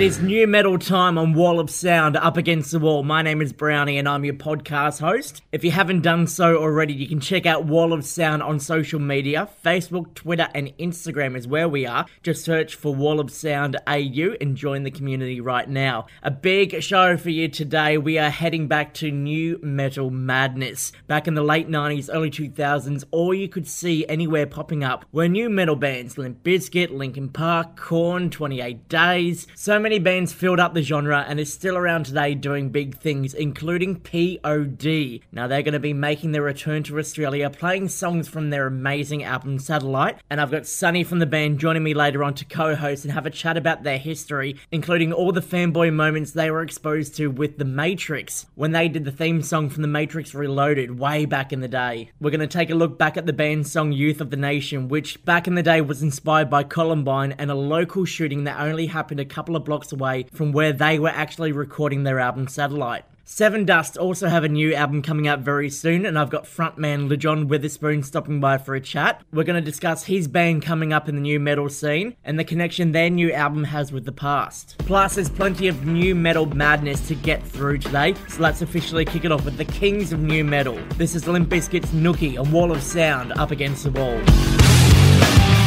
It is nu metal time on Wall of Sound up against the wall. My name is Browny and I'm your podcast host. If you haven't done so already, you can check out Wall of Sound on social media. Facebook, Twitter, and Instagram is where we are. Just search for Wall of Sound AU and join the community right now. A big show for you today. We are heading back to nu metal madness. Back in the late 90s, early 2000s, all you could see anywhere popping up were nu metal bands Limp Bizkit, Linkin Park, Korn, 28 Days. So many bands filled up the genre and is still around today doing big things, including POD. Now they're going to be making their return to Australia, playing songs from their amazing album Satellite. And I've got Sonny from the band joining me later on to co-host and have a chat about their history, including all the fanboy moments they were exposed to with The Matrix when they did the theme song from The Matrix Reloaded way back in the day. We're going to take a look back at the band's song Youth of the Nation, which back in the day was inspired by Columbine and a local shooting that only happened a couple of blocks away from where they were actually recording their album Satellite. Sevendust also have a new album coming out very soon, and I've got frontman Lajon Witherspoon stopping by for a chat. We're going to discuss his band coming up in the nu metal scene and the connection their new album has with the past. Plus, there's plenty of nu metal madness to get through today, so let's officially kick it off with the kings of nu metal. This is Limp Bizkit's Nookie, a wall of sound up against the wall.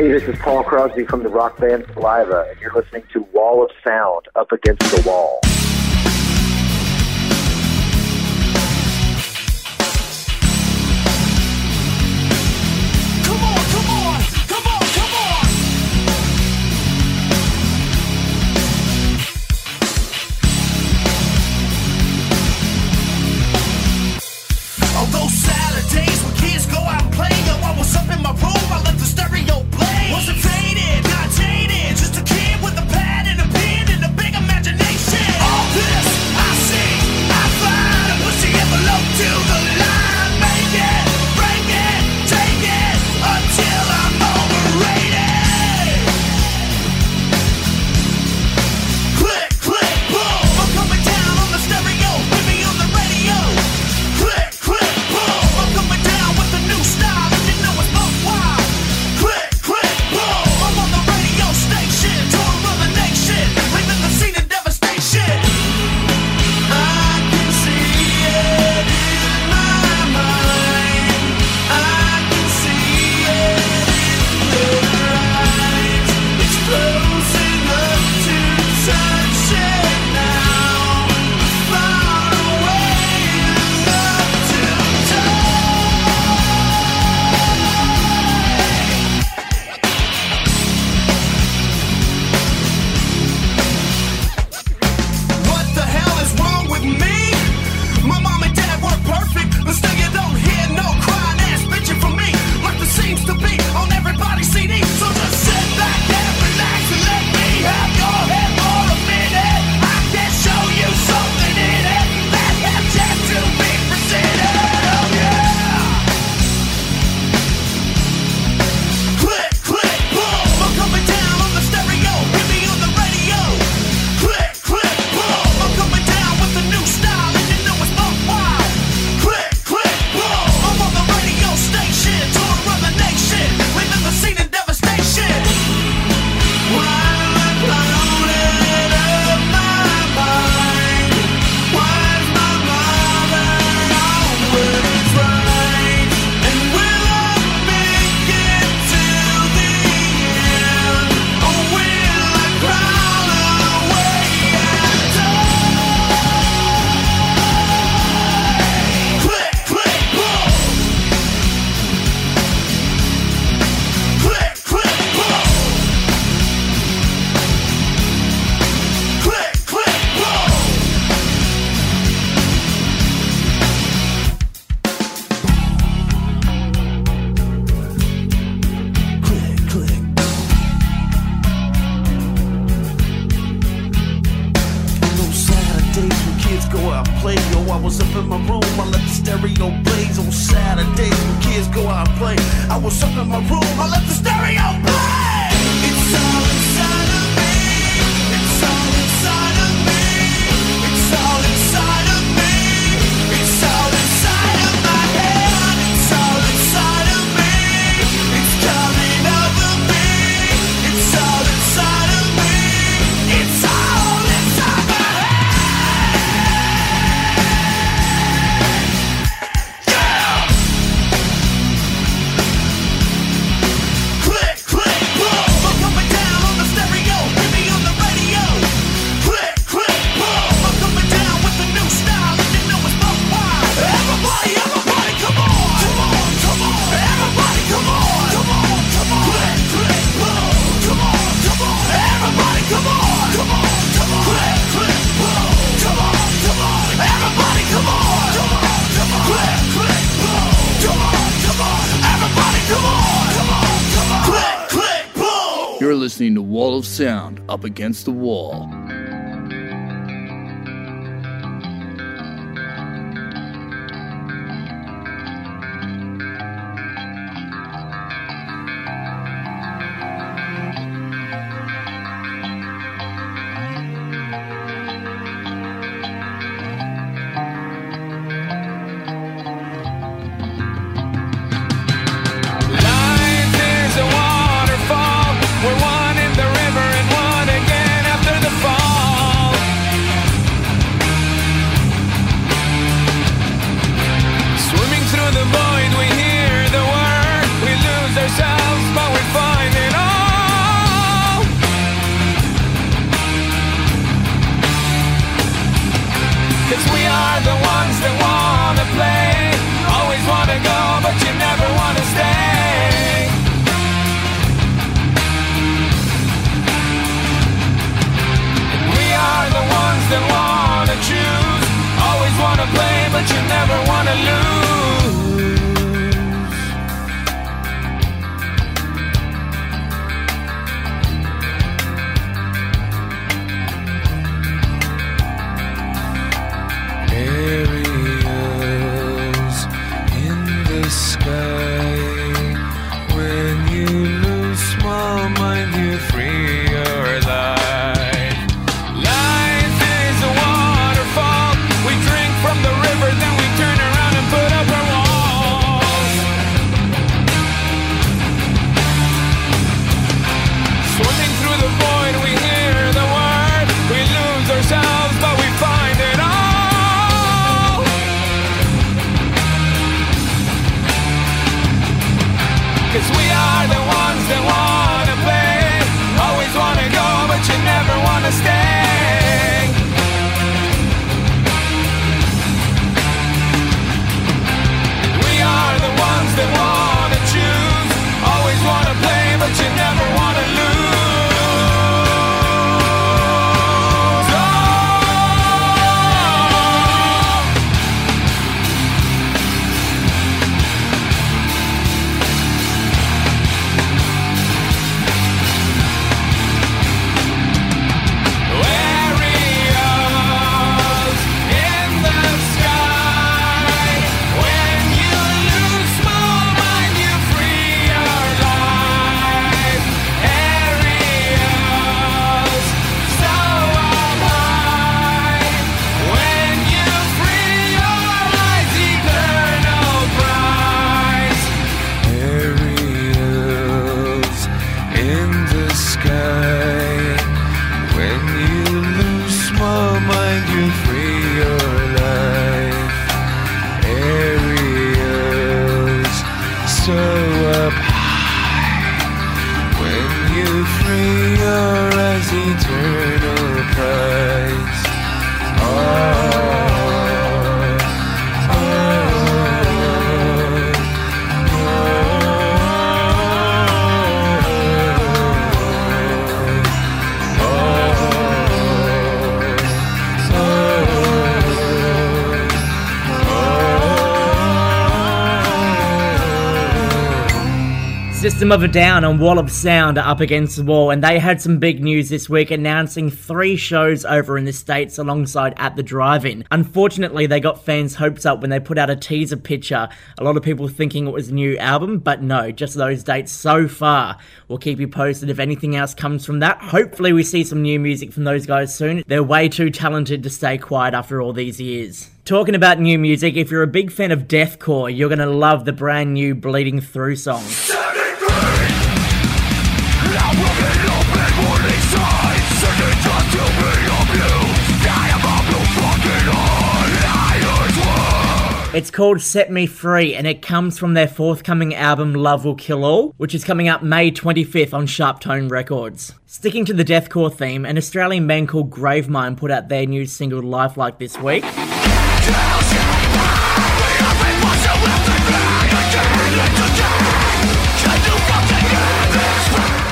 Hey, this is Paul Crosby from the rock band Saliva, and you're listening to Wall of Sound Up Against the Wall. up against the wall. System of a Down and Wall of Sound are up against the wall, and they had some big news this week announcing three shows over in the States alongside At the Drive In. Unfortunately, they got fans' hopes up when they put out a teaser picture. A lot of people thinking it was a new album, but no, just those dates so far. We'll keep you posted if anything else comes from that. Hopefully, we see some new music from those guys soon. They're way too talented to stay quiet after all these years. Talking about new music, if you're a big fan of deathcore, you're gonna love the brand new Bleeding Through song. It's called Set Me Free and it comes from their forthcoming album Love Will Kill All, which is coming out May 25th on SharpTone Records. Sticking to the deathcore theme, an Australian band called Gravemind put out their new single Life Like this week.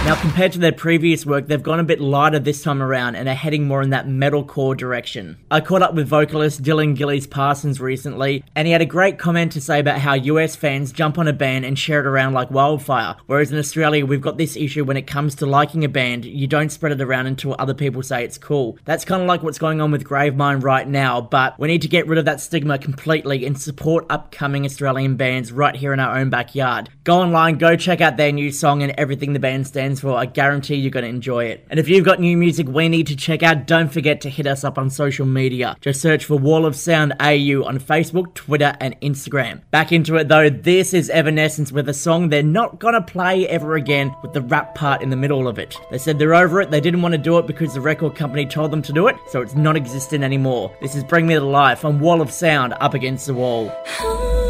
Now, compared to their previous work, they've gone a bit lighter this time around and are heading more in that metalcore direction. I caught up with vocalist Dylan Gillies Parsons recently, and he had a great comment to say about how US fans jump on a band and share it around like wildfire, whereas in Australia, we've got this issue when it comes to liking a band, you don't spread it around until other people say it's cool. That's kind of like what's going on with Gravemind right now, but we need to get rid of that stigma completely and support upcoming Australian bands right here in our own backyard. Go online, go check out their new song and everything the band stands I guarantee you're going to enjoy it. And if you've got new music we need to check out, don't forget to hit us up on social media. Just search for Wall of Sound AU on Facebook, Twitter, and Instagram. Back into it though, this is Evanescence with a song they're not going to play ever again with the rap part in the middle of it. They said they're over it, they didn't want to do it because the record company told them to do it, so it's not existent anymore. This is Bring Me to Life on Wall of Sound up against the wall.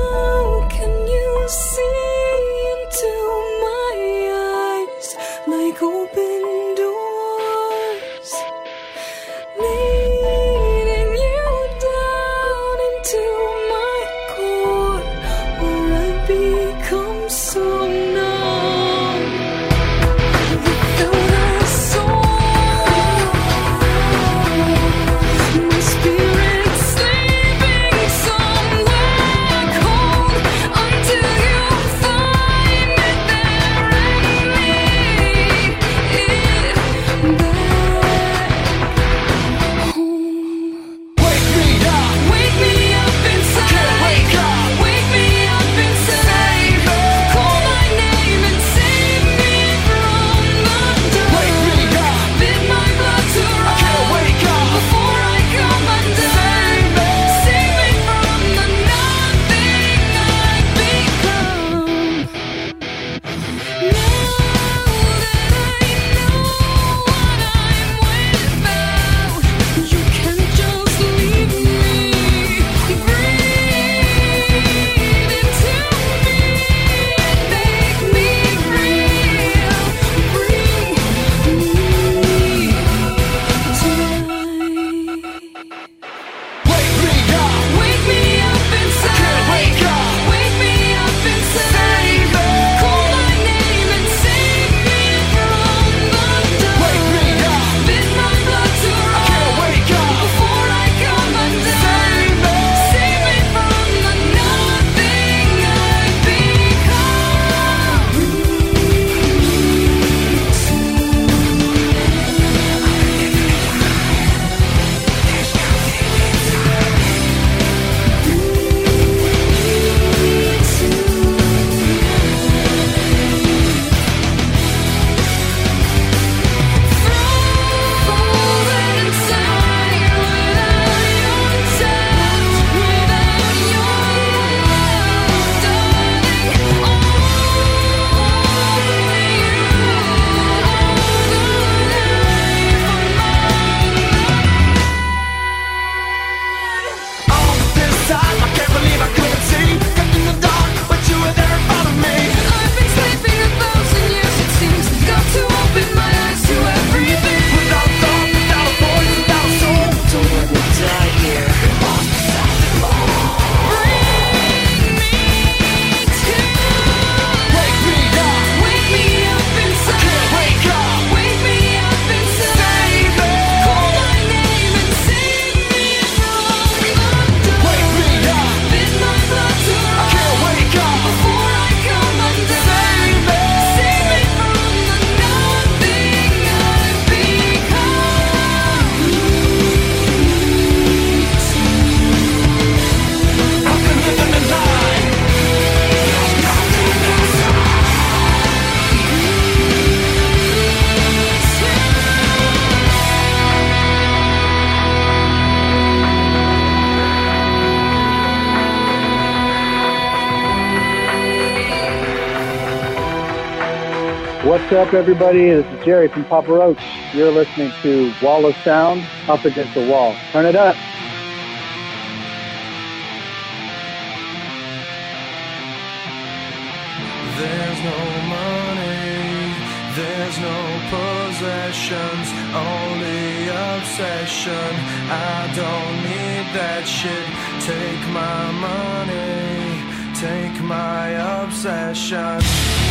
What's up, everybody? This is Jerry from Papa Roach. You're listening to Wall of Sound up against the wall. Turn it up. There's no money, there's no possessions, only obsession. I don't need that shit. Take my money, take my obsession.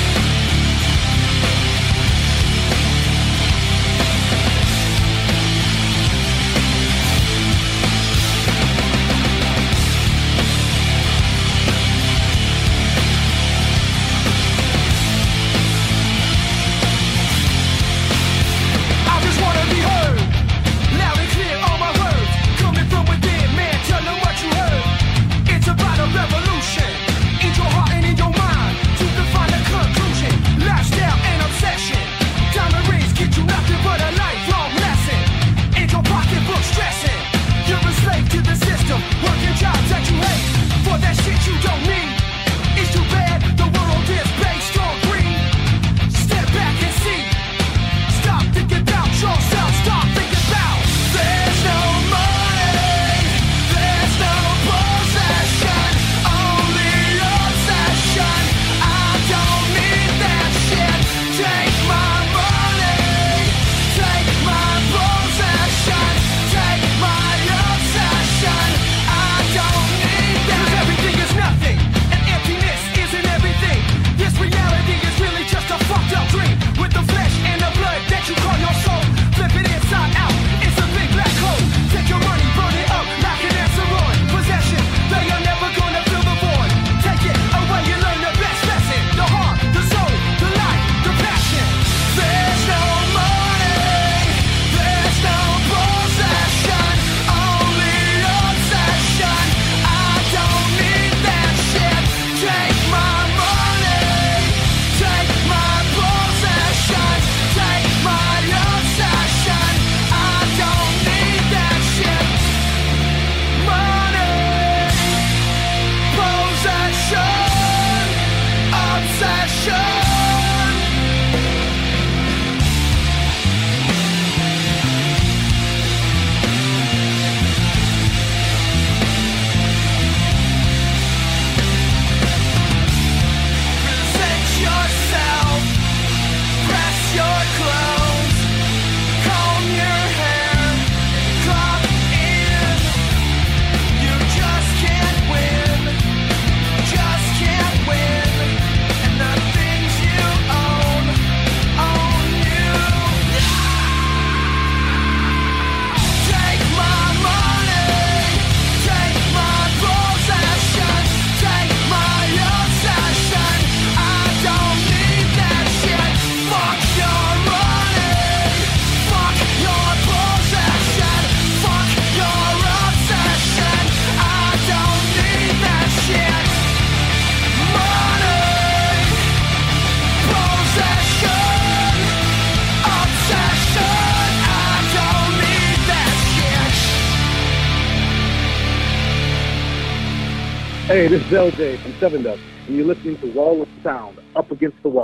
Hey, this is LJ from Sevendust, and you're listening to Wall of Sound, Up Against the Wall.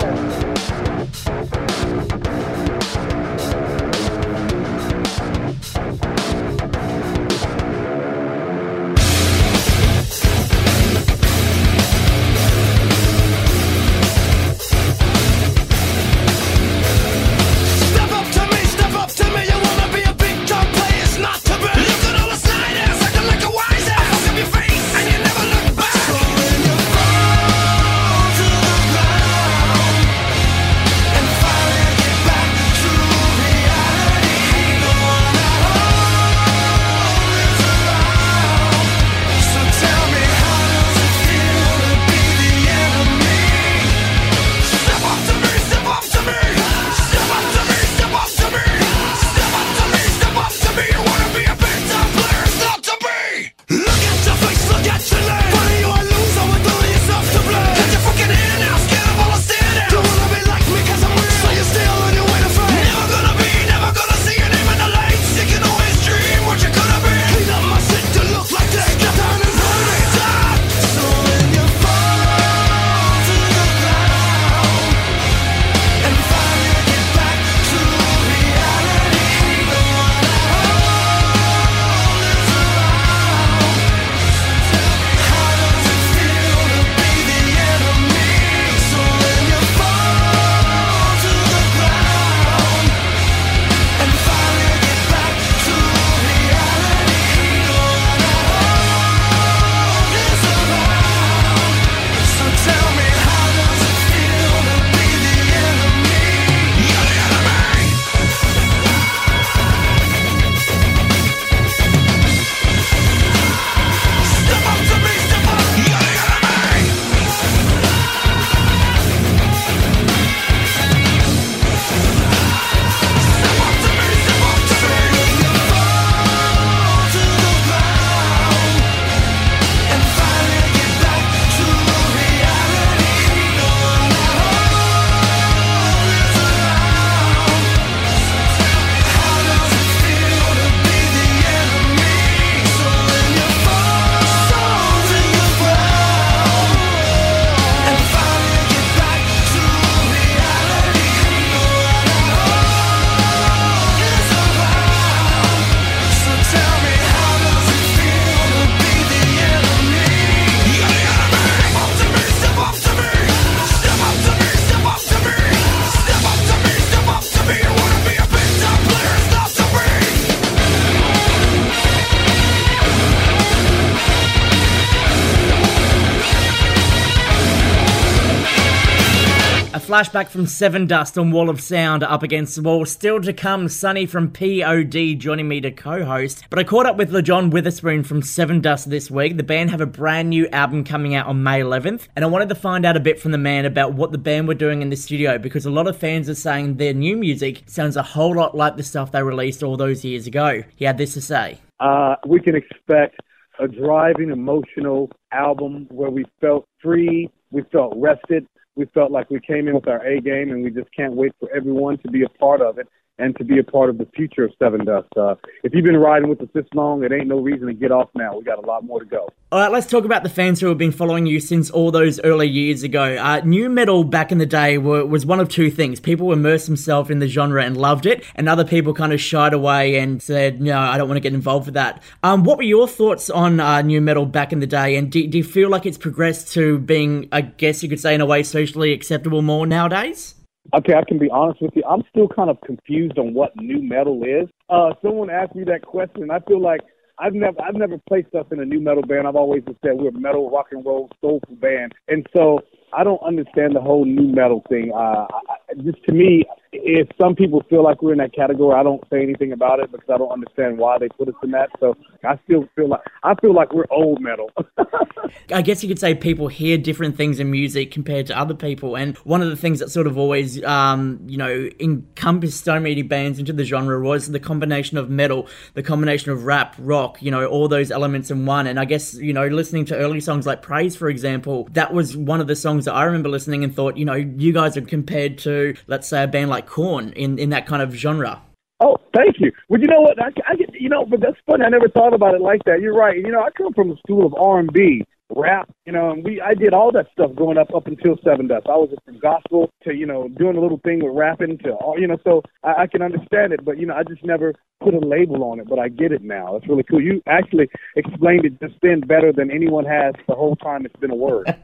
Flashback from Sevendust on Wall of Sound up against the wall. Still to come, Sonny from P.O.D. joining me to co-host. But I caught up with Lajon Witherspoon from Sevendust this week. The band have a brand new album coming out on May 11th, and I wanted to find out a bit from the man about what the band were doing in the studio because a lot of fans are saying their new music sounds a whole lot like the stuff they released all those years ago. He had this to say. Uh, we can expect a driving, emotional album where we felt free, we felt rested, we felt like we came in with our A game, and we just can't wait for everyone to be a part of it and to be a part of the future of Sevendust. Uh, if you've been riding with us this long, it ain't no reason to get off now. We got a lot more to go. All right, let's talk about the fans who have been following you since all those early years ago. Uh, nu metal back in the day were, was one of two things. People immersed themselves in the genre and loved it, and other people kind of shied away and said, no, I don't want to get involved with that. Um, what were your thoughts on uh, nu metal back in the day, and do, do you feel like it's progressed to being, I guess you could say in a way, socially acceptable more nowadays? Okay, I can be honest with you. I'm still kind of confused on what nu metal is. Uh, someone asked me that question, I feel like I've never I've never placed us in a nu metal band. I've always just said we're a metal, rock and roll, soulful band, and so I don't understand the whole nu metal thing. Uh, I, just to me, if some people feel like we're in that category, I don't say anything about it because I don't understand why they put us in that. So I still feel like I feel like we're old metal. I guess you could say people hear different things in music compared to other people, and one of the things that sort of always, um, you know, encompassed so many bands into the genre was the combination of metal, the combination of rap, rock, you know, all those elements in one. And I guess you know, listening to early songs like Praise, for example, that was one of the songs that I remember listening and thought, you know, you guys are compared to, let's say, a band like Korn in in that kind of genre. Oh, thank you. Well, you know what? I, I get, you know, but that's funny. I never thought about it like that. You're right. You know, I come from a school of R and B, rap. You know, and we I did all that stuff growing up up until Sevendust. I was from gospel to you know doing a little thing with rapping to all you know. So I, I can understand it, but you know, I just never put a label on it. But I get it now. It's really cool. You actually explained it just then better than anyone has the whole time it's been a word.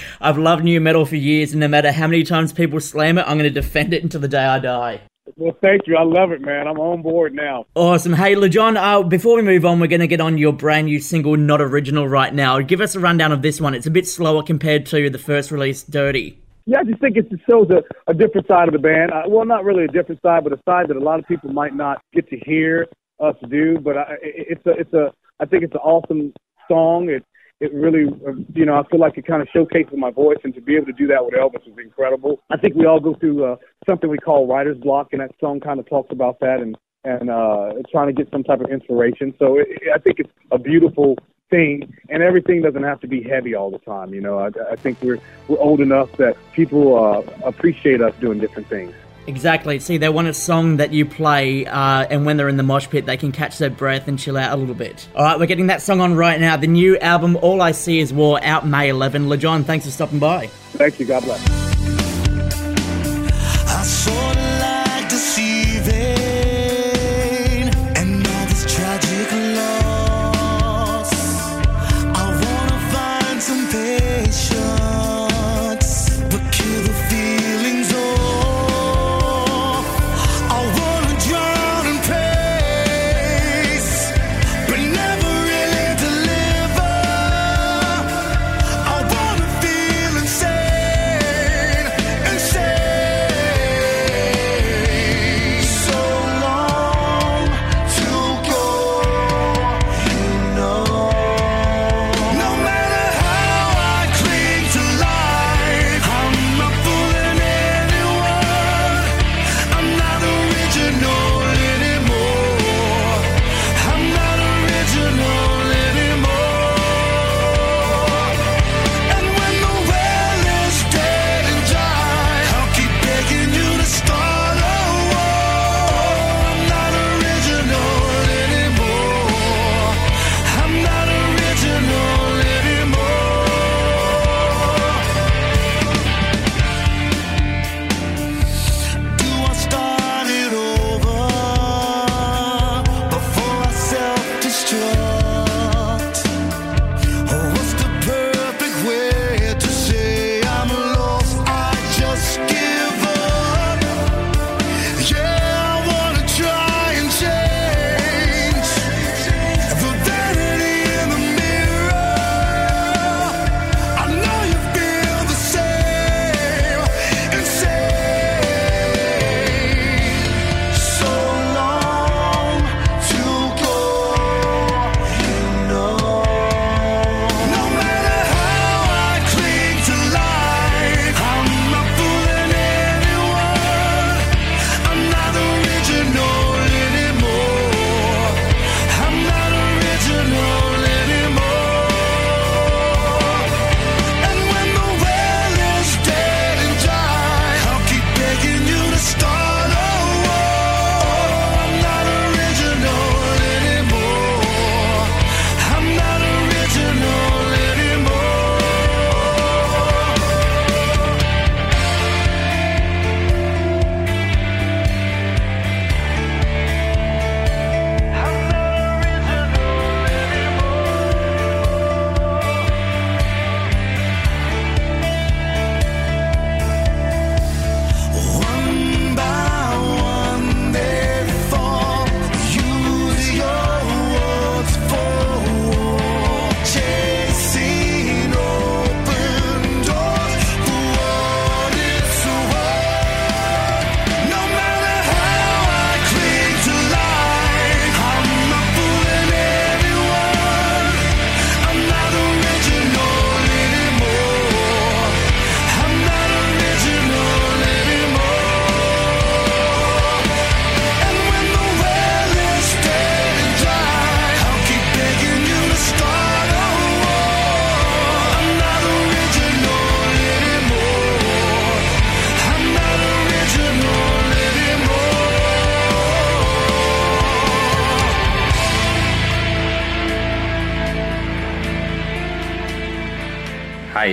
I've loved nu metal for years, and no matter how many times people slam it, I'm going to defend it until the day I die. Well, thank you. I love it, man. I'm on board now. Awesome. Hey, Lajon, uh, before we move on, we're going to get on your brand new single, Not Original, right now. Give us a rundown of this one. It's a bit slower compared to the first release, Dirty. Yeah, I just think it shows a, a different side of the band. Uh, well, not really a different side, but a side that a lot of people might not get to hear us do. But I, it, it's a, it's a, I think it's an awesome song. It, it really, uh, you know, I feel like it kind of showcases my voice, and to be able to do that with Elvis is incredible. I think we all go through uh, something we call writer's block, and that song kind of talks about that and and uh, trying to get some type of inspiration. So it, I think it's a beautiful thing, and everything doesn't have to be heavy all the time. You know, I, I think we're we're old enough that people uh, appreciate us doing different things. Exactly. See, they want a song that you play, uh, and when they're in the mosh pit, they can catch their breath and chill out a little bit. All right, we're getting that song on right now. The new album, All I See Is War, out May 11. Lajon, thanks for stopping by. Thank you. God bless.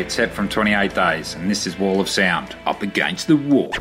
except from 28 days, and this is Wall of Sound, up against the wall.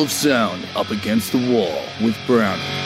of sound up against the wall with Browny.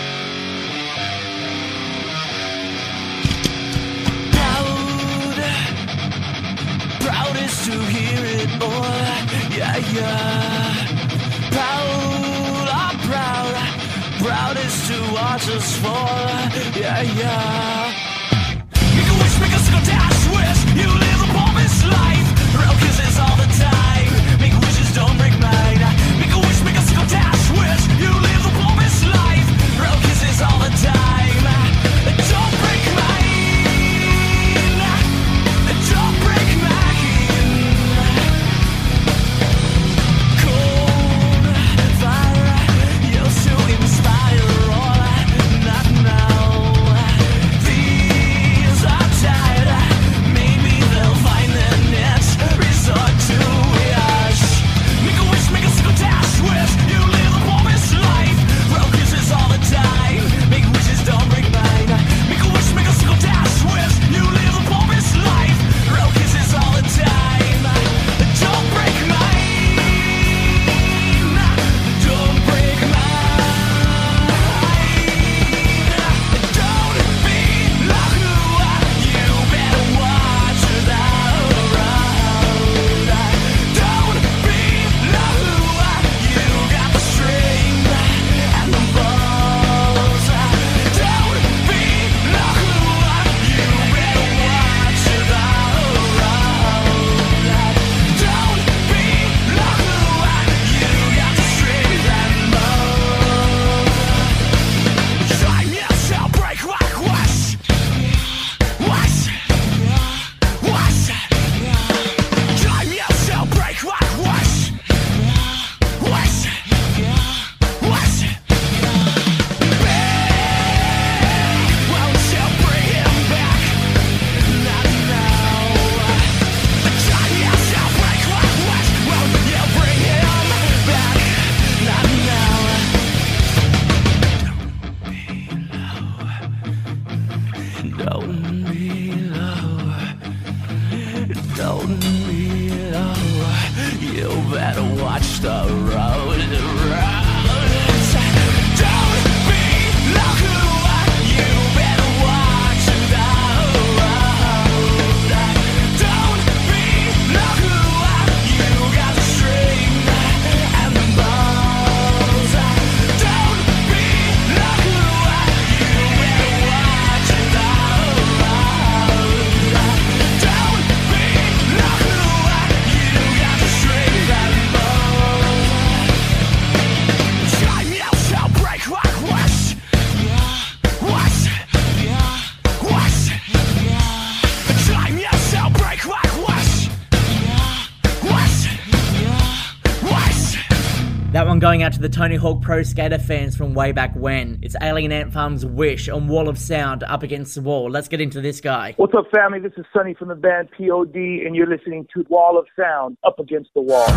The Tony Hawk Pro Skater fans from way back when. It's Alien Ant Farm's Wish on Wall of Sound up against the wall. Let's get into this guy. What's up, family? This is Sonny from the band POD, and you're listening to Wall of Sound up against the wall.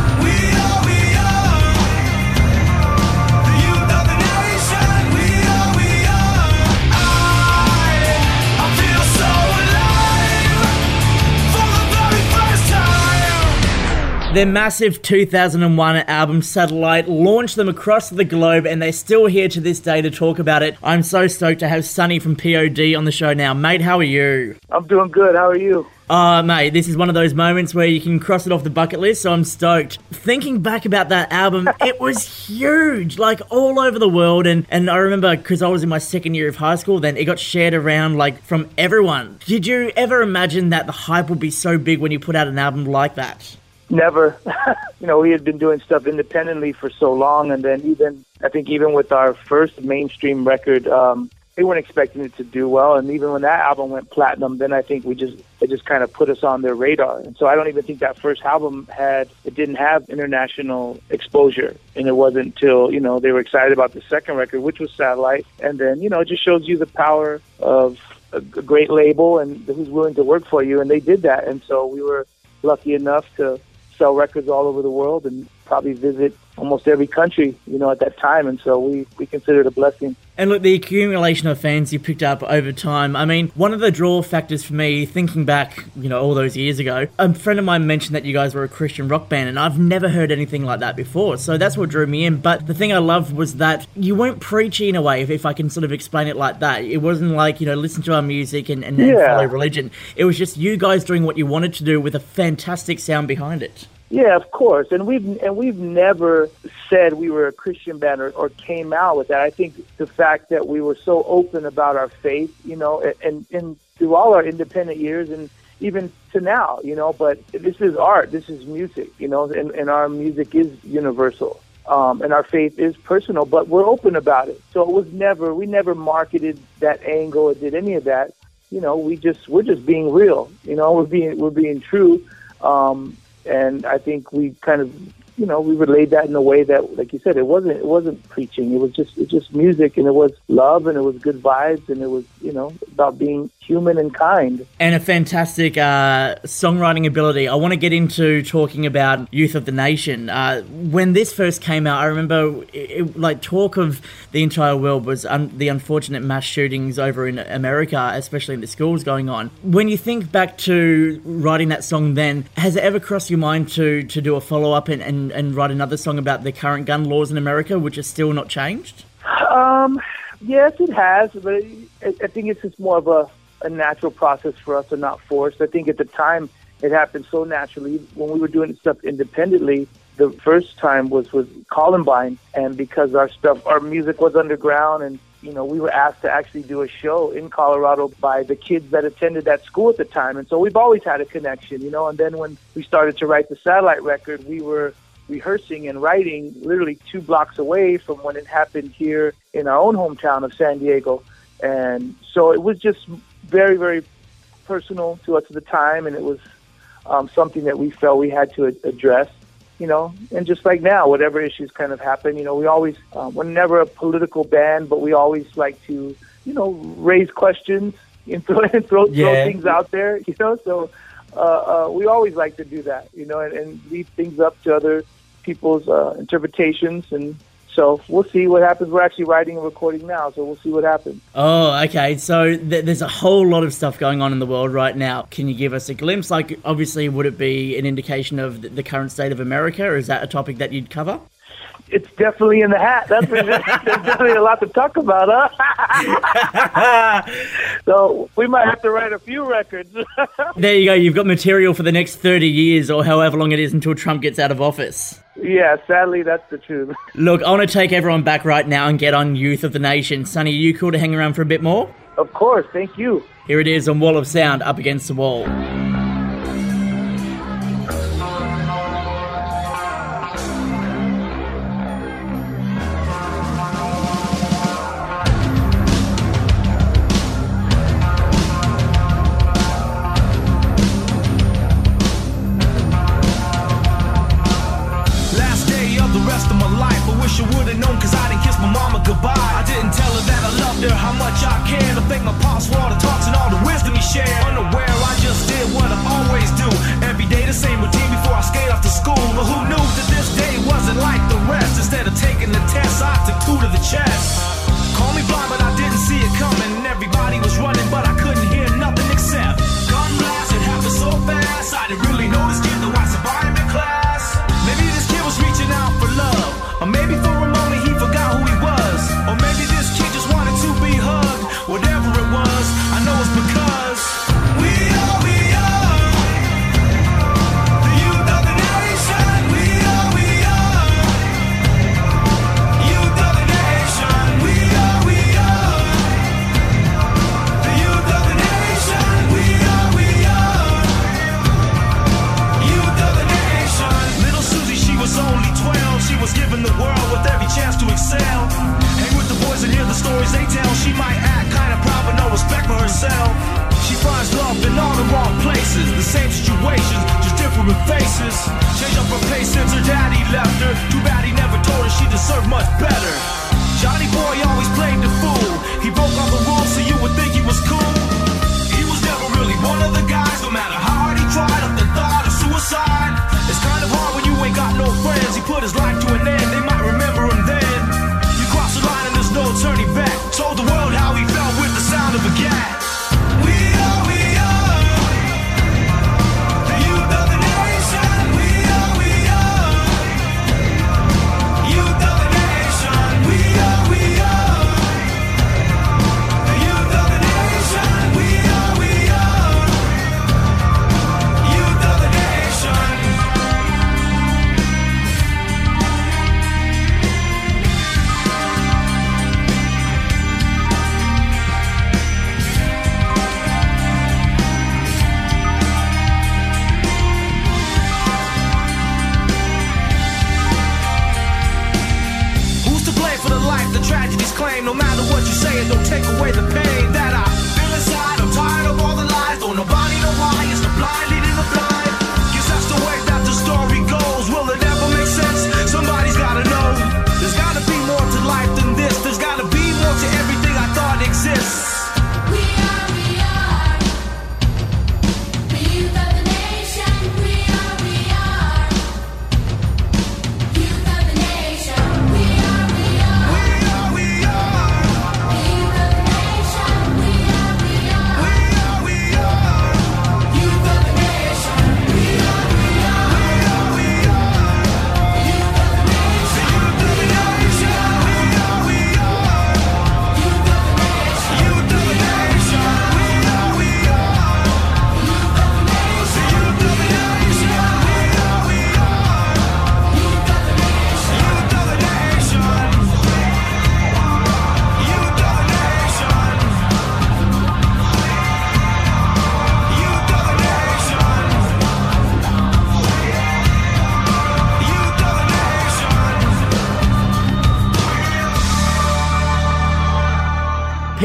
Their massive 2001 album Satellite launched them across the globe and they're still here to this day to talk about it. I'm so stoked to have Sonny from POD on the show now. Mate, how are you? I'm doing good. How are you? Uh, mate, this is one of those moments where you can cross it off the bucket list, so I'm stoked. Thinking back about that album, it was huge, like all over the world. And, and I remember because I was in my second year of high school, then it got shared around like from everyone. Did you ever imagine that the hype would be so big when you put out an album like that? Never. you know, we had been doing stuff independently for so long, and then even I think even with our first mainstream record, um, they weren't expecting it to do well. And even when that album went platinum, then I think we just it just kind of put us on their radar. And so I don't even think that first album had it didn't have international exposure. And it wasn't until you know they were excited about the second record, which was Satellite, and then you know it just shows you the power of a great label and who's willing to work for you. And they did that, and so we were lucky enough to sell records all over the world and probably visit almost every country, you know, at that time. And so we, we consider it a blessing. And look, the accumulation of fans you picked up over time. I mean, one of the draw factors for me, thinking back, you know, all those years ago, a friend of mine mentioned that you guys were a Christian rock band, and I've never heard anything like that before. So that's what drew me in. But the thing I loved was that you weren't preachy in a way, if, if I can sort of explain it like that. It wasn't like, you know, listen to our music and, and, and follow religion. It was just you guys doing what you wanted to do with a fantastic sound behind it. Yeah, of course. And we've and we've never said we were a Christian band or, or came out with that. I think the fact that we were so open about our faith, you know, and, and, through all our independent years and even to now, you know, but this is art, this is music, you know, and, and our music is universal. Um, and our faith is personal, but we're open about it. So it was never, we never marketed that angle or did any of that. You know, we just, we're just being real. You know, we're being, we're being true. Um, and I think we kind of, you know, we relayed that in a way that, like you said, it wasn't, it wasn't preaching. It was just, it just music, and it was love, and it was good vibes, and it was, you know, about being human and kind. and a fantastic uh, songwriting ability. I want to get into talking about Youth of the Nation. Uh, when this first came out, I remember it, it- like talk of the entire world was un- the unfortunate mass shootings over in America, especially in the schools going on. When you think back to writing that song, then has it ever crossed your mind to to do a follow up and, and, and write another song about the current gun laws in America, which are still not changed? Um, yes, it has, but I, I think it's just more of a, a natural process for us and not forced. I think at the time it happened so naturally when we were doing stuff independently. The first time was with Columbine, and because our stuff, our music was underground, and you know, we were asked to actually do a show in Colorado by the kids that attended that school at the time, and so we've always had a connection, you know. And then when we started to write the satellite record, we were rehearsing and writing literally two blocks away from when it happened here in our own hometown of San Diego. And so it was just very, very personal to us at the time, and it was um, something that we felt we had to a- address. You know, and just like now, whatever issues kind of happen, you know, we always, um, we're never a political band, but we always like to, you know, raise questions and throw, and throw, throw things out there, you know, so uh, uh, we always like to do that, you know, and, and leave things up to other people's uh, interpretations. And so we'll see what happens. We're actually writing and recording now, so we'll see what happens. Oh, okay. So th- there's a whole lot of stuff going on in the world right now. Can you give us a glimpse? Like, obviously, would it be an indication of th- the current state of America, is that a topic that you'd cover? It's definitely in the hat. That's there's definitely a lot to talk about, huh? so we might have to write a few records. There you go. You've got material for the next 30 years, or however long it is until Trump gets out of office. yeah, sadly, that's the truth. Look, I want to take everyone back right now and get on Youth of the Nation. Sonny, are you cool to hang around for a bit more? Of course, thank you. Here it is on Wall of Sound, up against the wall. same routine before I skate off to school. But who knew that this day wasn't like the rest? Instead of taking the test, I took two to the chest. Deserved much better.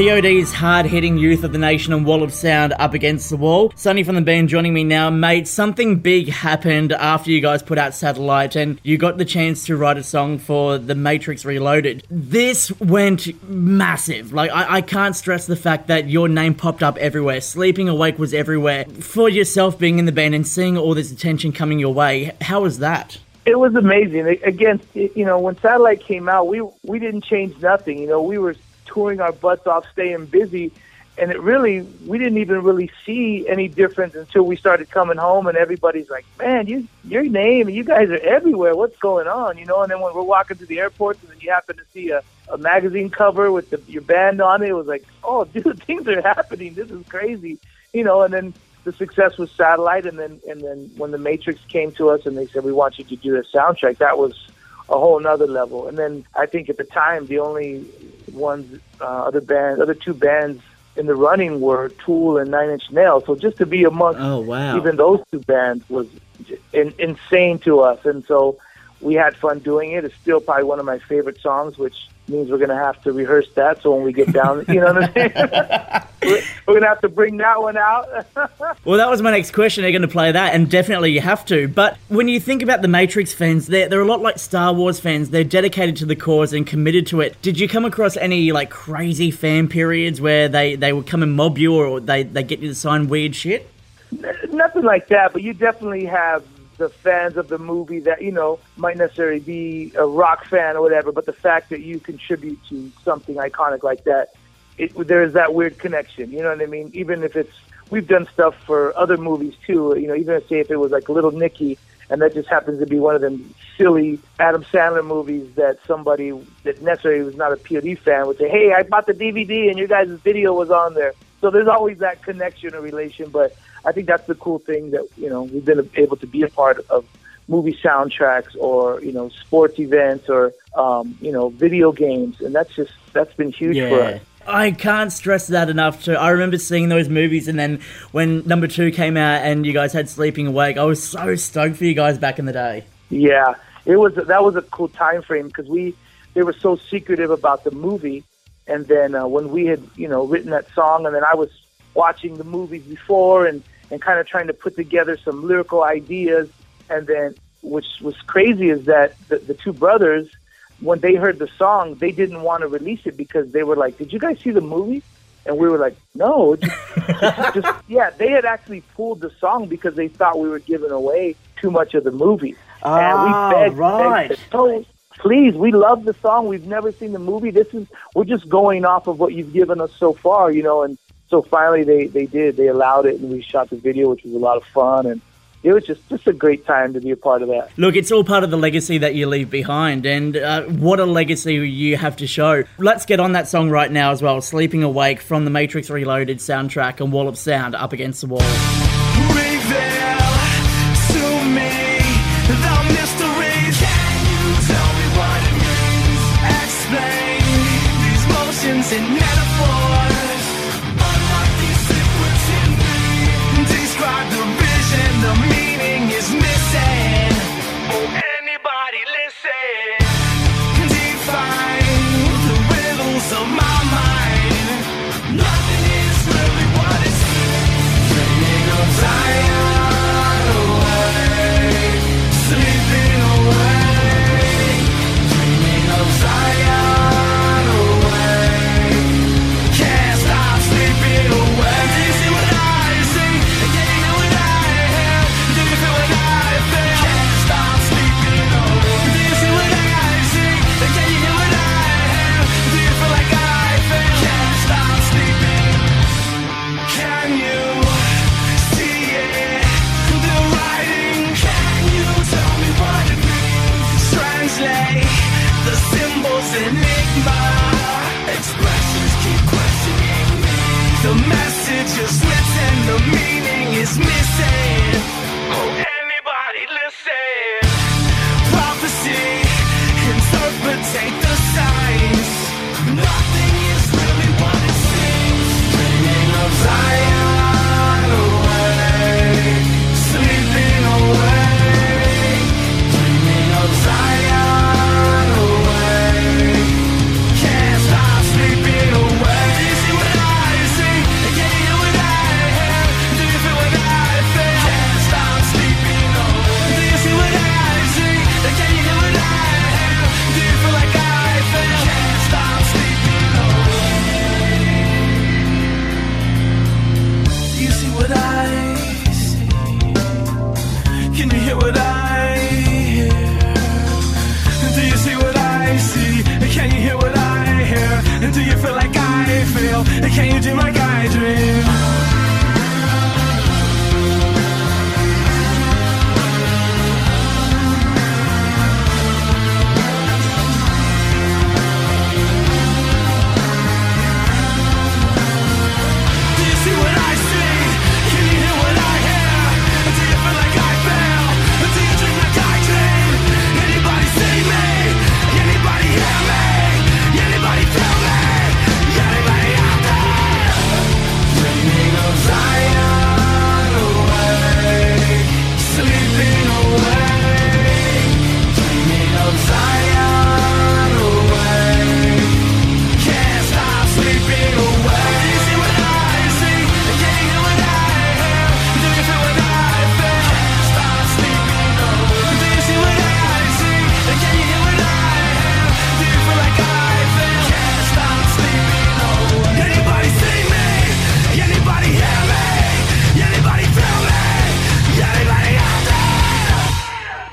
POD's hard hitting youth of the nation and Wall of Sound up against the wall. Sonny from the band joining me now. Mate, something big happened after you guys put out Satellite and you got the chance to write a song for The Matrix Reloaded. This went massive. Like, I, I can't stress the fact that your name popped up everywhere. Sleeping Awake was everywhere. For yourself being in the band and seeing all this attention coming your way, how was that? It was amazing. Again, you know, when Satellite came out, we we didn't change nothing. You know, we were touring our butts off, staying busy, and it really we didn't even really see any difference until we started coming home, and everybody's like, "Man, you your name, you guys are everywhere. What's going on?" You know. And then when we're walking through the airports, and then you happen to see a, a magazine cover with the, your band on it, it was like, "Oh, dude, things are happening. This is crazy." You know. And then the success was Satellite, and then and then when the Matrix came to us and they said we want you to do the soundtrack, that was a whole nother level. And then I think at the time the only ones, uh, other band, other two bands in the running were Tool and Nine Inch Nails. So just to be amongst Oh, wow. even those two bands was in, insane to us. And so we had fun doing it. It's still probably one of my favorite songs, which means we're going to have to rehearse that. So when we get down, you know what I'm saying? we're we're going to have to bring that one out. Well, that was my next question. They're going to play that, and definitely you have to. But when you think about the Matrix fans, they're, they're a lot like Star Wars fans. They're dedicated to the cause and committed to it. Did you come across any like crazy fan periods where they, they would come and mob you or they, they get you to sign weird shit? Nothing like that, but you definitely have the fans of the movie that you know might necessarily be a rock fan or whatever, but the fact that you contribute to something iconic like that, it, there is that weird connection. You know what I mean? Even if it's we've done stuff for other movies too. You know, even say if it was like Little Nicky, and that just happens to be one of them silly Adam Sandler movies that somebody that necessarily was not a POD fan would say, "Hey, I bought the DVD and your guys' video was on there." So there's always that connection or relation, but I think that's the cool thing that you know we've been able to be a part of movie soundtracks or you know sports events or um, you know video games, and that's just that's been huge for us. I can't stress that enough. Too. I remember seeing those movies, and then when number two came out and you guys had Sleeping Awake, I was so stoked for you guys back in the day. Yeah, it was that was a cool time frame because we they were so secretive about the movie, And then uh, when we had, you know, written that song, and then I was watching the movies before and, and kind of trying to put together some lyrical ideas. And then, which was crazy, is that the, the two brothers, when they heard the song, they didn't want to release it because they were like, "Did you guys see the movie?" And we were like, "No, just, just, just yeah." They had actually pulled the song because they thought we were giving away too much of the movie. Ah, and we begged, right. begged, "No, please, we love the song. We've never seen the movie. This is we're just going off of what you've given us so far, you know." And so finally, they they did. They allowed it, and we shot the video, which was a lot of fun and. It was just, just a great time to be a part of that. Look, it's all part of the legacy that you leave behind, and uh, what a legacy you have to show. Let's get on that song right now as well Sleeping Awake from the Matrix Reloaded soundtrack and Wall of Sound up against the wall.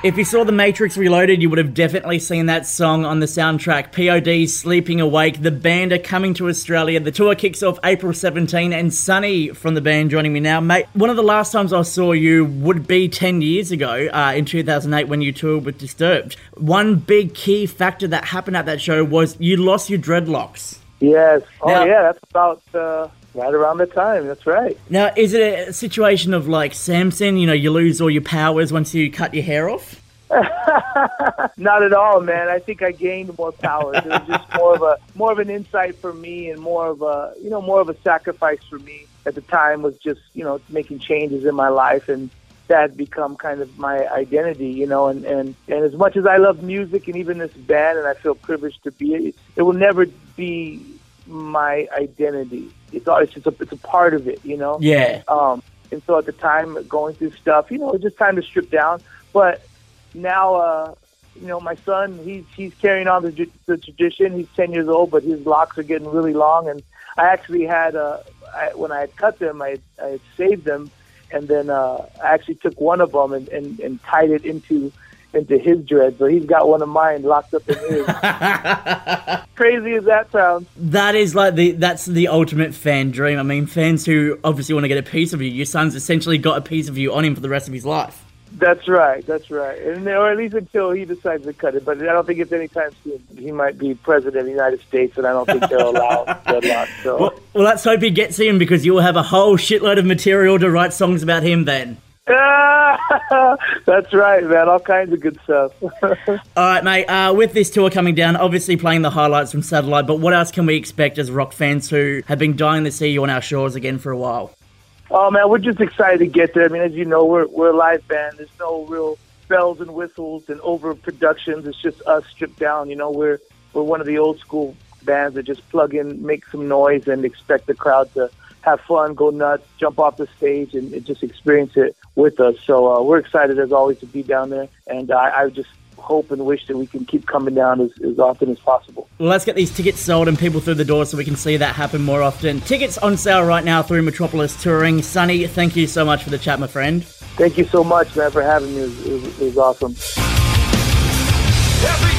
If you saw The Matrix Reloaded, you would have definitely seen that song on the soundtrack. POD Sleeping Awake. The band are coming to Australia. The tour kicks off April 17, and Sonny from the band joining me now. Mate, one of the last times I saw you would be 10 years ago uh, in 2008 when you toured with Disturbed. One big key factor that happened at that show was you lost your dreadlocks. Yes. Oh, Now- yeah. That's about uh, right around the time. That's right. Now, is it a situation of like Samson, you know, you lose all your powers once you cut your hair off? Not at all, man. I think I gained more powers. It was just more of a more of an insight for me, and more of a you know more of a sacrifice for me at the time was just you know making changes in my life, and that had become kind of my identity, you know. And and and as much as I love music and even this band, and I feel privileged to be it, it will never be my identity. It's all- it's just a, it's a part of it, you know. Yeah. Um, and so at the time, going through stuff, you know, it's just time to strip down. But now, uh, you know, my son, he's he's carrying on the, the tradition. He's ten years old, but his locks are getting really long. And I actually had, uh, I, when I had cut them, I, I had saved them, and then uh, I actually took one of them and, and, and tied it into into his dread. So he's got one of mine locked up in his. Crazy as that sounds. That is like the that's the ultimate fan dream. I mean, fans who obviously want to get a piece of you. Your son's essentially got a piece of you on him for the rest of his life. That's right. That's right. And or at least until he decides to cut it. But I don't think it's anytime soon. He might be president of the United States, and I don't think they'll allow deadlock. So Well, well, let's hope he gets him because you'll have a whole shitload of material to write songs about him then. that's right, man. All kinds of good stuff. All right, mate. Uh, with this tour coming down, obviously playing the highlights from satellite, but what else can we expect as rock fans who have been dying to see you on our shores again for a while? Oh man, we're just excited to get there. I mean, as you know, we're we're a live band. There's no real bells and whistles and overproductions. It's just us stripped down. You know, we're we're one of the old school bands that just plug in, make some noise, and expect the crowd to have fun, go nuts, jump off the stage, and, and just experience it with us. So uh, we're excited as always to be down there, and I, I just hope and wish that we can keep coming down as, as often as possible. Well, let's get these tickets sold and people through the door so we can see that happen more often. Tickets on sale right now through Metropolis Touring. Sonny, thank you so much for the chat, my friend. Thank you so much, man, for having me. It was, it was, it was awesome. Every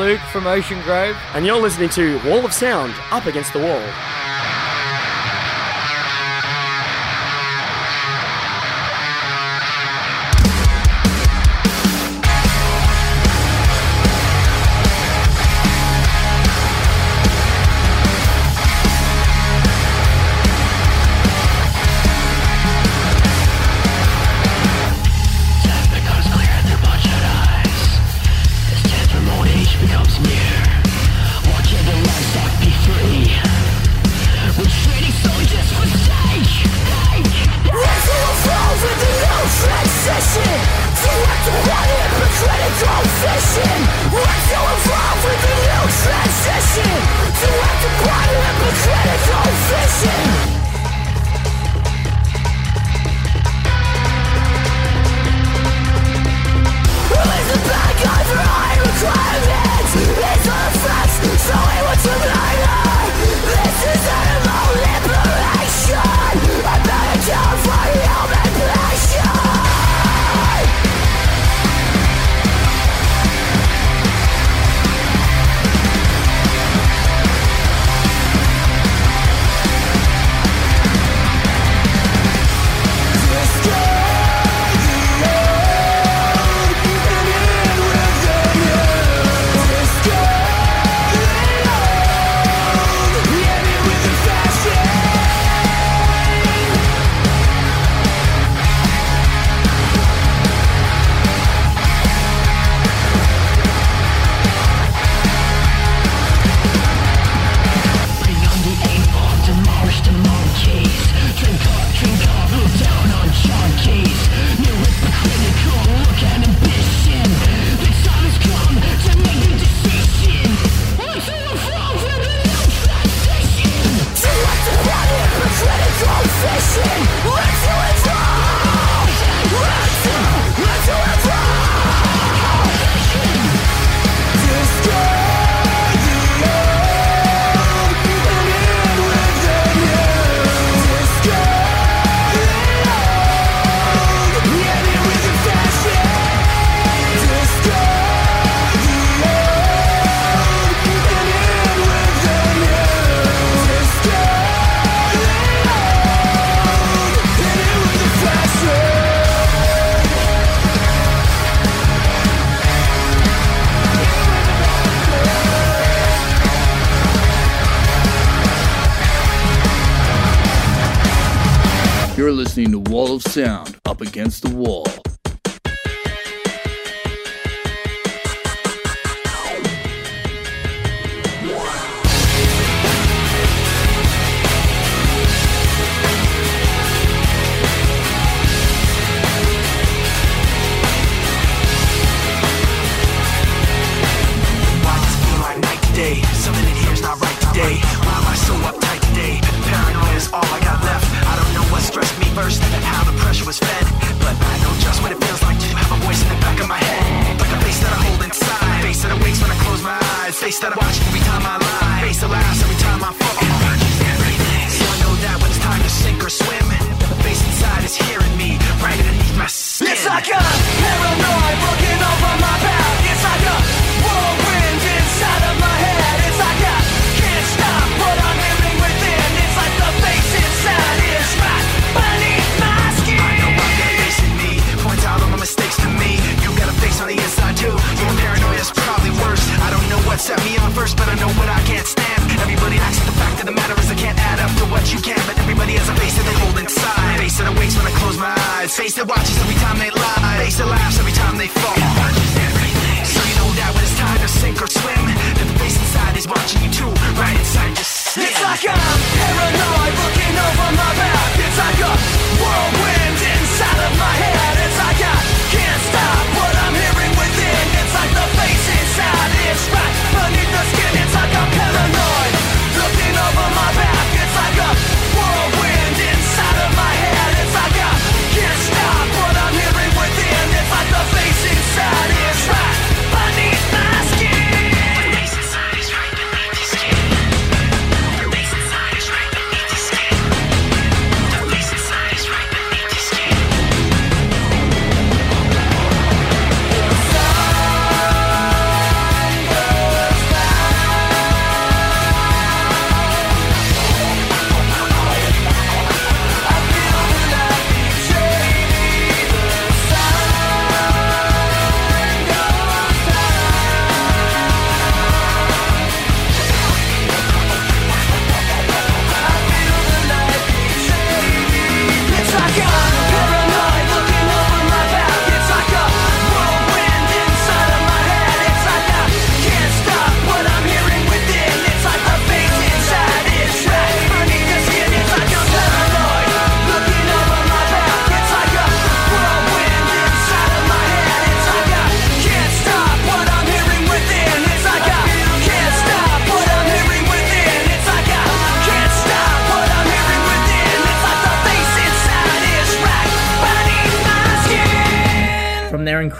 Luke from Ocean Grove. And you're listening to Wall of Sound Up Against the Wall. Against the wall.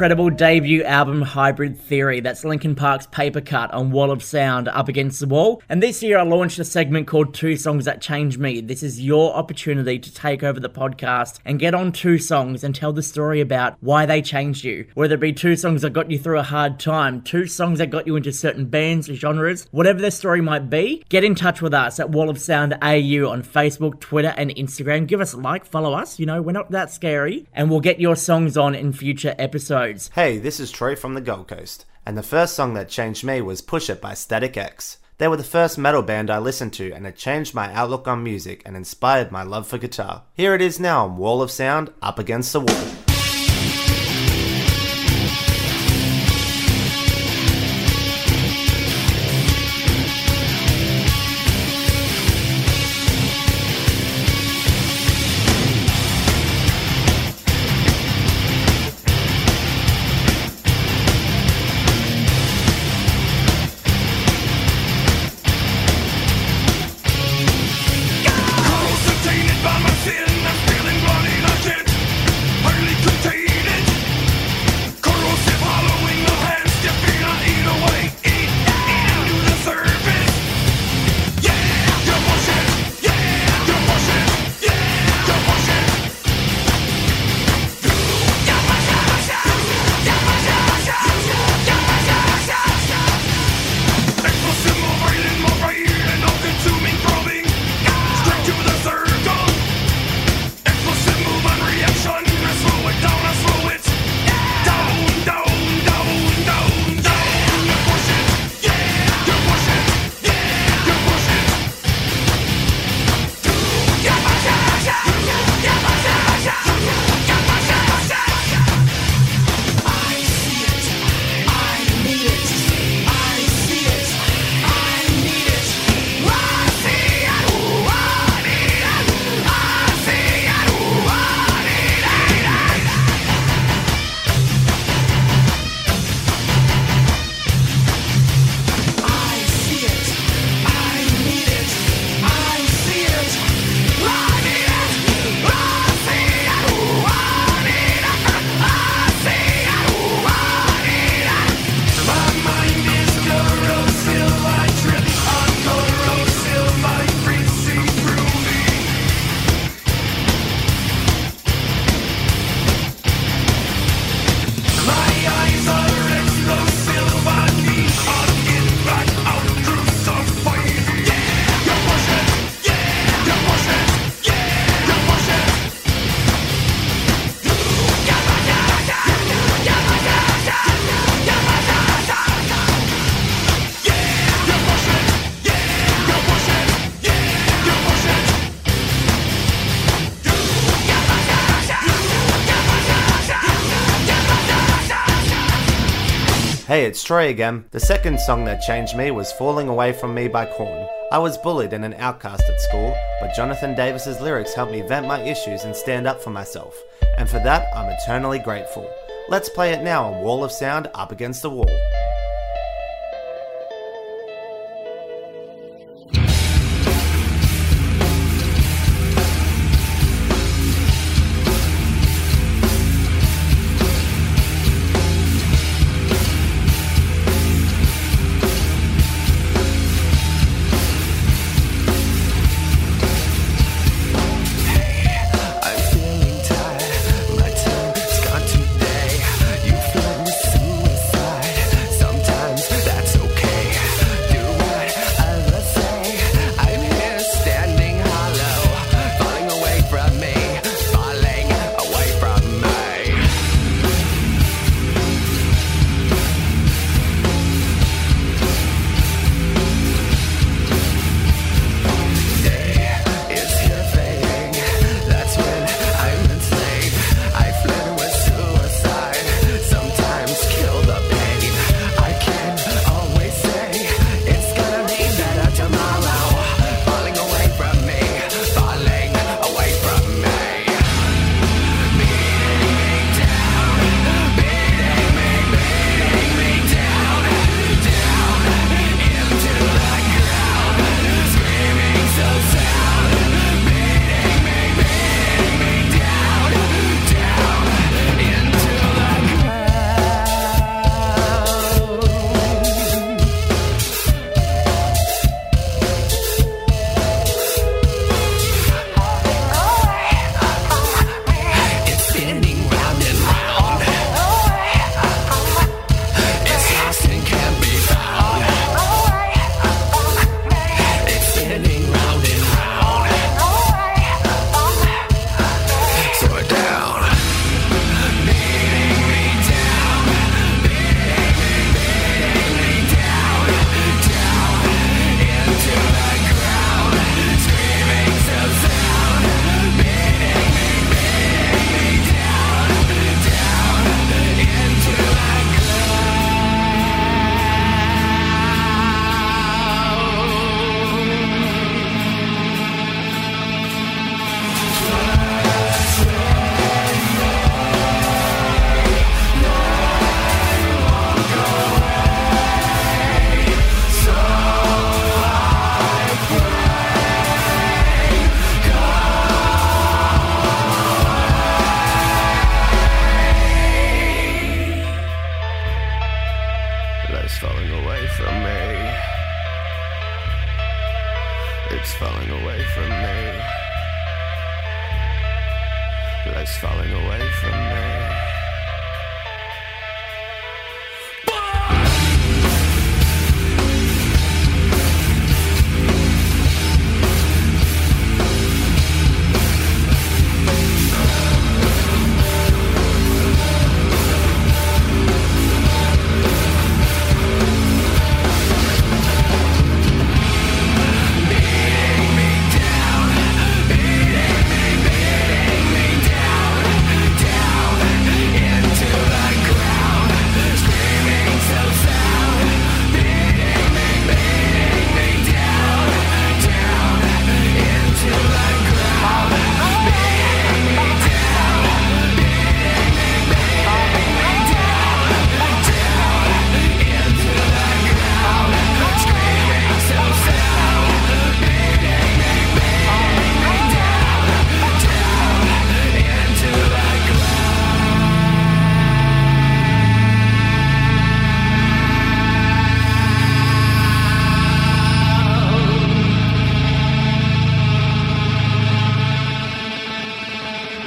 Incredible debut album Hybrid Theory. That's Linkin Park's Papercut on Wall of Sound up against the wall. And this year I launched a segment called Two Songs That Changed Me. This is your opportunity to take over the podcast and get on two songs and tell the story about why they changed you. Whether it be two songs that got you through a hard time, two songs that got you into certain bands or genres, whatever the story might be, get in touch with us at Wall of Sound AU on Facebook, Twitter, and Instagram. Give us a like, follow us. You know, we're not that scary. And we'll get your songs on in future episodes. Hey, this is Troy from the Gold Coast, and the first song that changed me was Push It by Static X. They were the first metal band I listened to, and it changed my outlook on music and inspired my love for guitar. Here it is now on Wall of Sound, Up Against the Wall. Hey, it's Troy again. The second song that changed me was Falling Away From Me by Korn. I was bullied and an outcast at school, but Jonathan Davis's lyrics helped me vent my issues and stand up for myself. And for that, I'm eternally grateful. Let's play it now on Wall of Sound Up Against the Wall.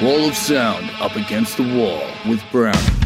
Wall of Sound up against the wall with Brown.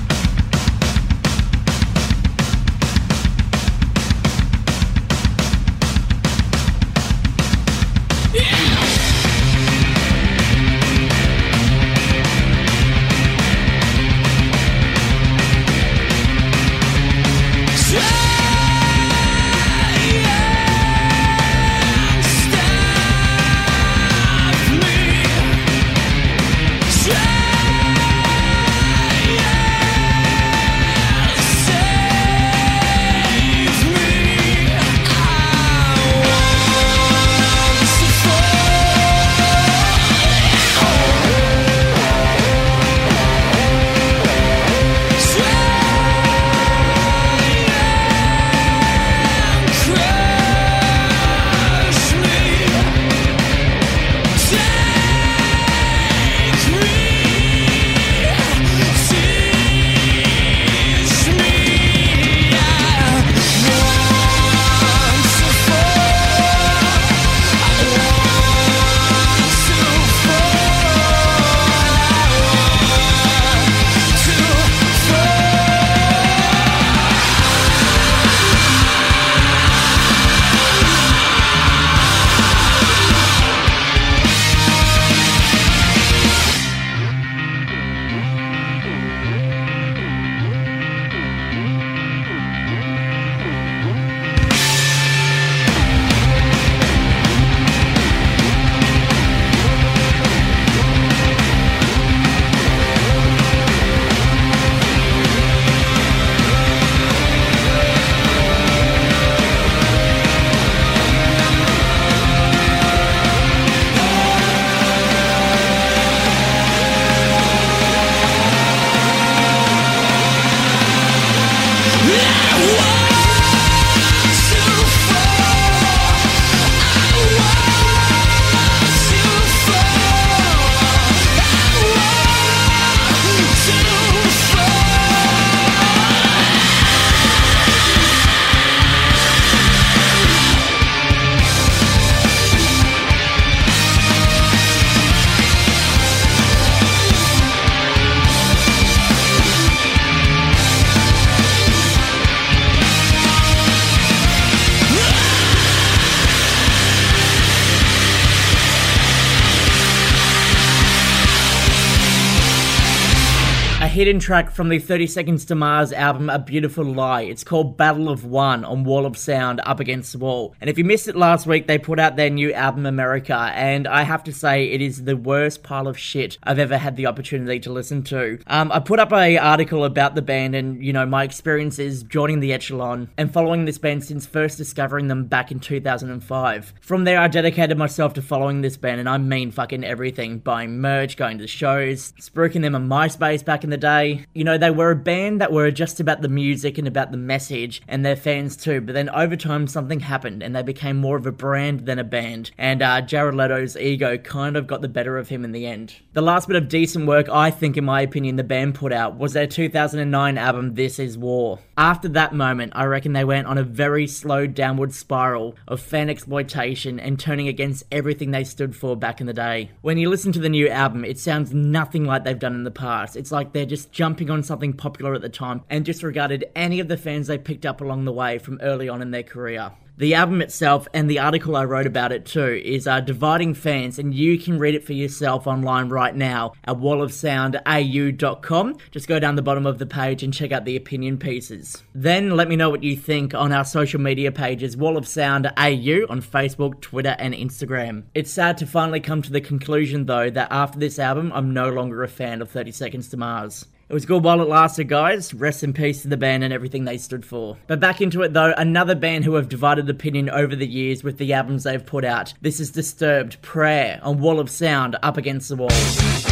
Hidden track from the 30 Seconds to Mars album A Beautiful Lie. It's called Battle of One on Wall of Sound Up Against the Wall. And if you missed it last week, they put out their new album America, and I have to say it is the worst pile of shit I've ever had the opportunity to listen to. Um, I put up a article about the band and, you know, my experiences joining the Echelon and following this band since first discovering them back in 2005. From there, I dedicated myself to following this band, and I mean fucking everything buying merch, going to the shows, spruiking them on MySpace back in the day. You know, they were a band that were just about the music and about the message and their fans too, but then over time something happened and they became more of a brand than a band. And uh, Jared Leto's ego kind of got the better of him in the end. The last bit of decent work, I think, in my opinion, the band put out was their 2009 album This Is War. After that moment, I reckon they went on a very slow downward spiral of fan exploitation and turning against everything they stood for back in the day. When you listen to the new album, it sounds nothing like they've done in the past. It's like they're just jumping on something popular at the time and disregarded any of the fans they picked up along the way from early on in their career. The album itself and the article I wrote about it too is uh, dividing fans, and you can read it for yourself online right now at wallofsoundau.com. Just go down the bottom of the page and check out the opinion pieces. Then let me know what you think on our social media pages Wall of Sound AU on Facebook, Twitter, and Instagram. It's sad to finally come to the conclusion though that after this album, I'm no longer a fan of 30 Seconds to Mars. It was good while it lasted, guys. Rest in peace to the band and everything they stood for. But back into it though, another band who have divided opinion over the years with the albums they've put out. This is Disturbed Prayer on Wall of Sound up against the wall.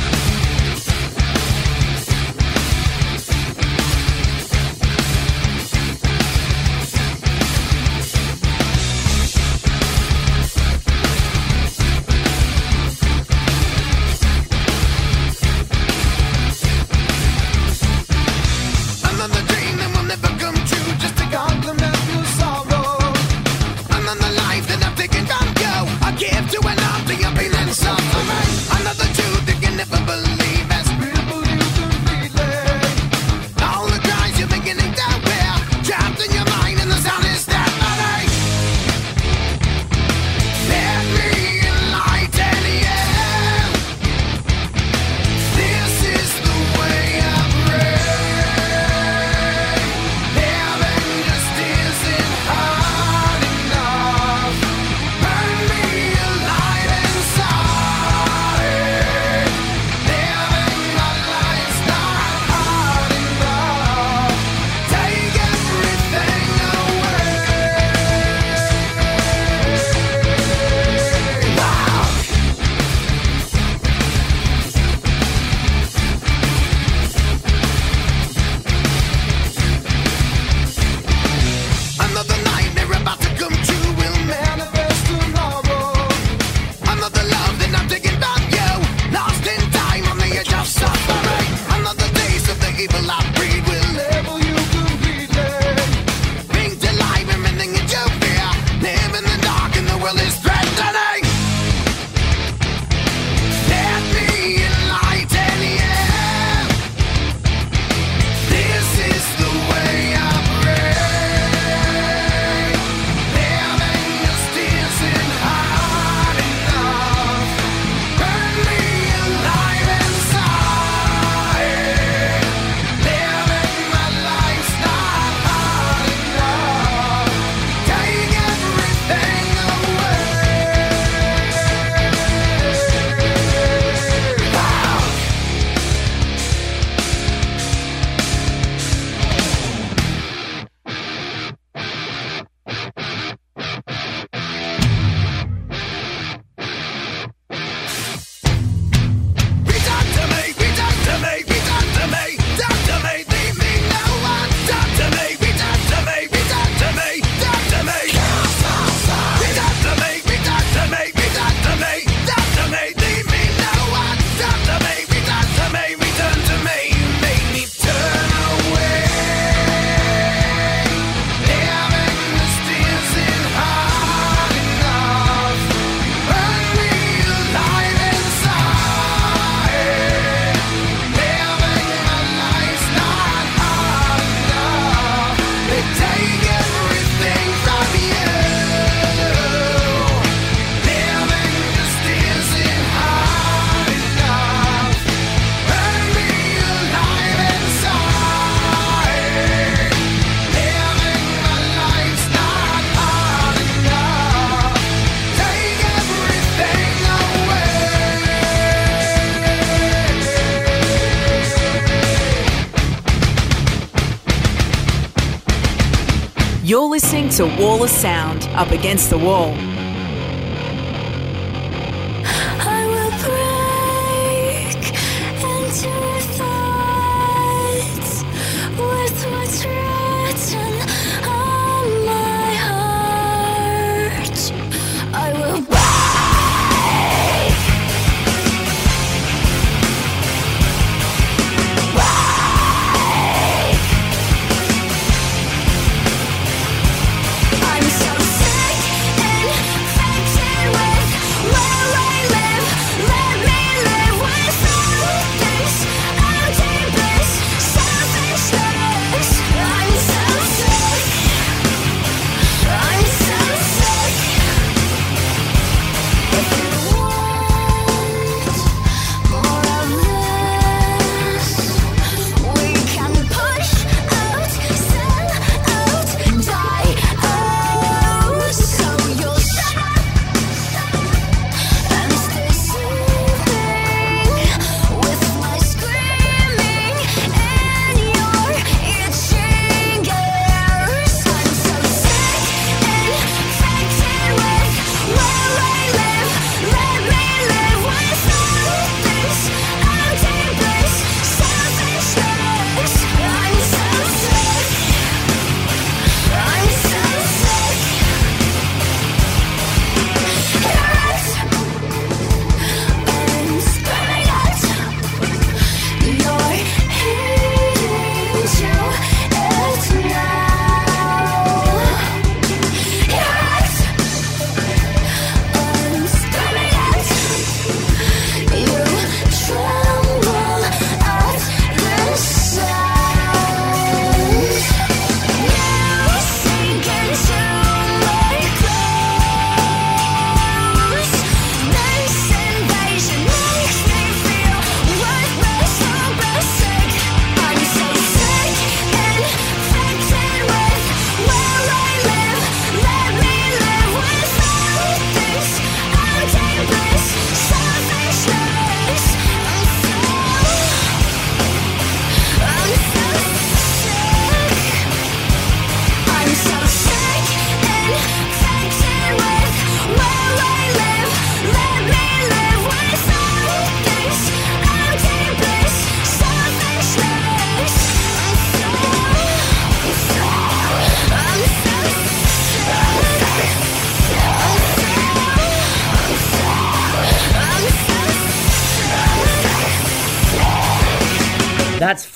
Listening to Wall of Sound up against the wall.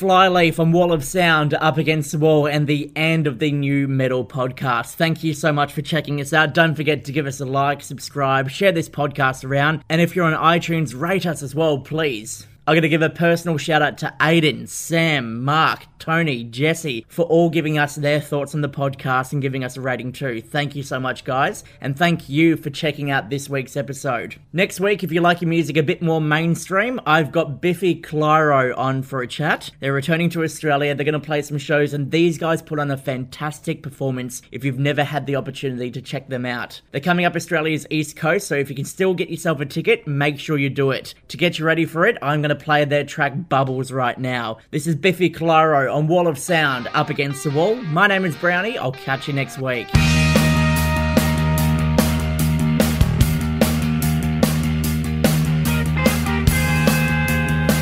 Flyleaf on Wall of Sound up against the wall and the end of the nu metal podcast. Thank you so much for checking us out. Don't forget to give us a like, subscribe, share this podcast around, and if you're on iTunes, rate us as well, please. I'm going to give a personal shout out to Aiden, Sam, Mark, Tony, Jesse for all giving us their thoughts on the podcast and giving us a rating too. Thank you so much, guys. And thank you for checking out this week's episode. Next week, if you like your music a bit more mainstream, I've got Biffy Clyro on for a chat. They're returning to Australia. They're going to play some shows, and these guys put on a fantastic performance if you've never had the opportunity to check them out. They're coming up Australia's East Coast, so if you can still get yourself a ticket, make sure you do it. To get you ready for it, I'm going to play their track Bubbles right now. This is Biffy Clyro on Wall of Sound up against the wall. My name is Browny. I'll catch you next week.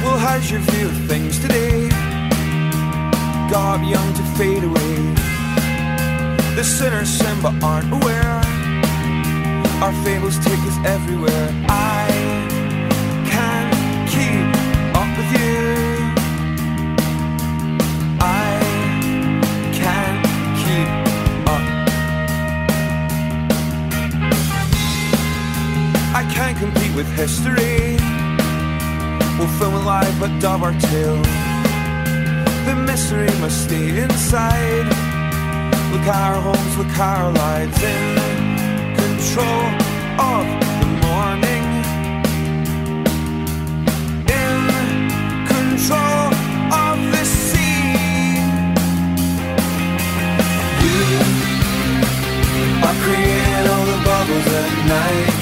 Well, how's your view of things today? God young to fade away. The sinners sin but aren't aware. Our fables take us everywhere. I with history. We'll film a live but dub our tale. The mystery must stay inside. Look our homes, look our lives in control of the morning. In control of the sea. You are creating all the bubbles at night.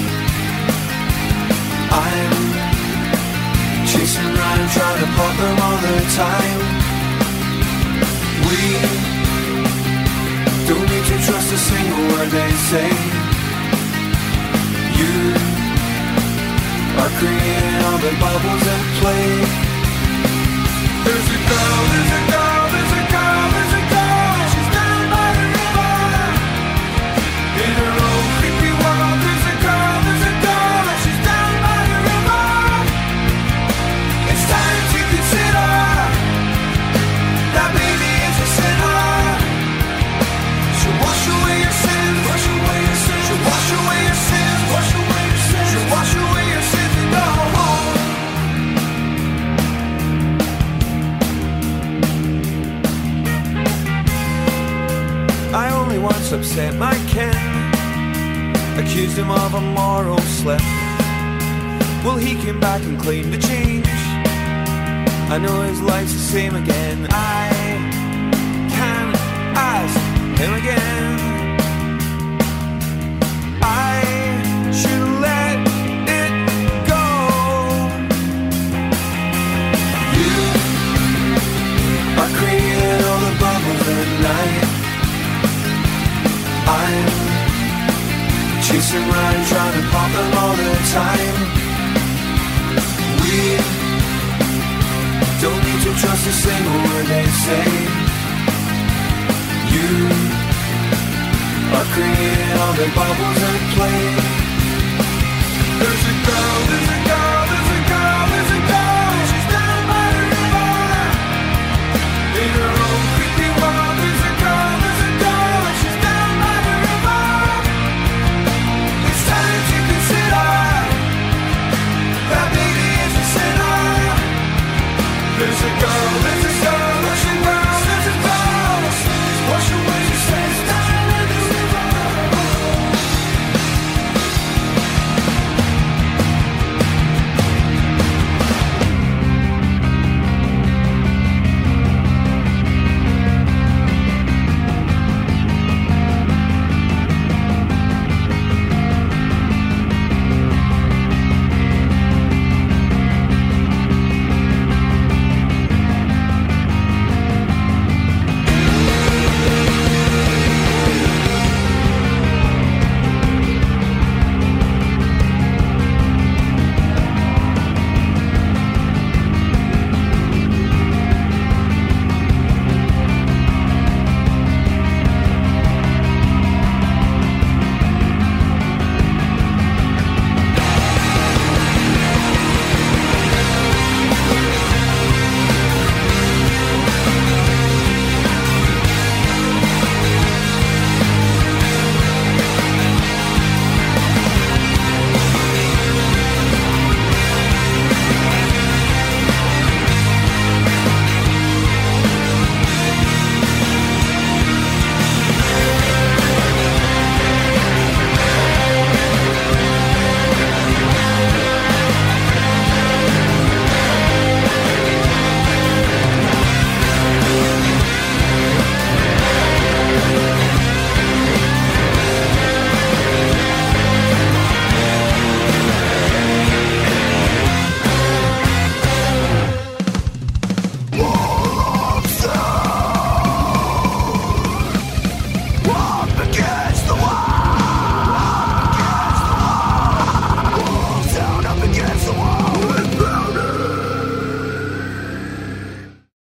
I'm chasing around trying to pop them all the time. We don't need to trust a single word they say. You are creating all the bubbles at play. There's a girl, there's a girl, upset my kin, accused him of a moral slip. Well, he came back and claimed to change. I know his life's the same again. I can't ask him again.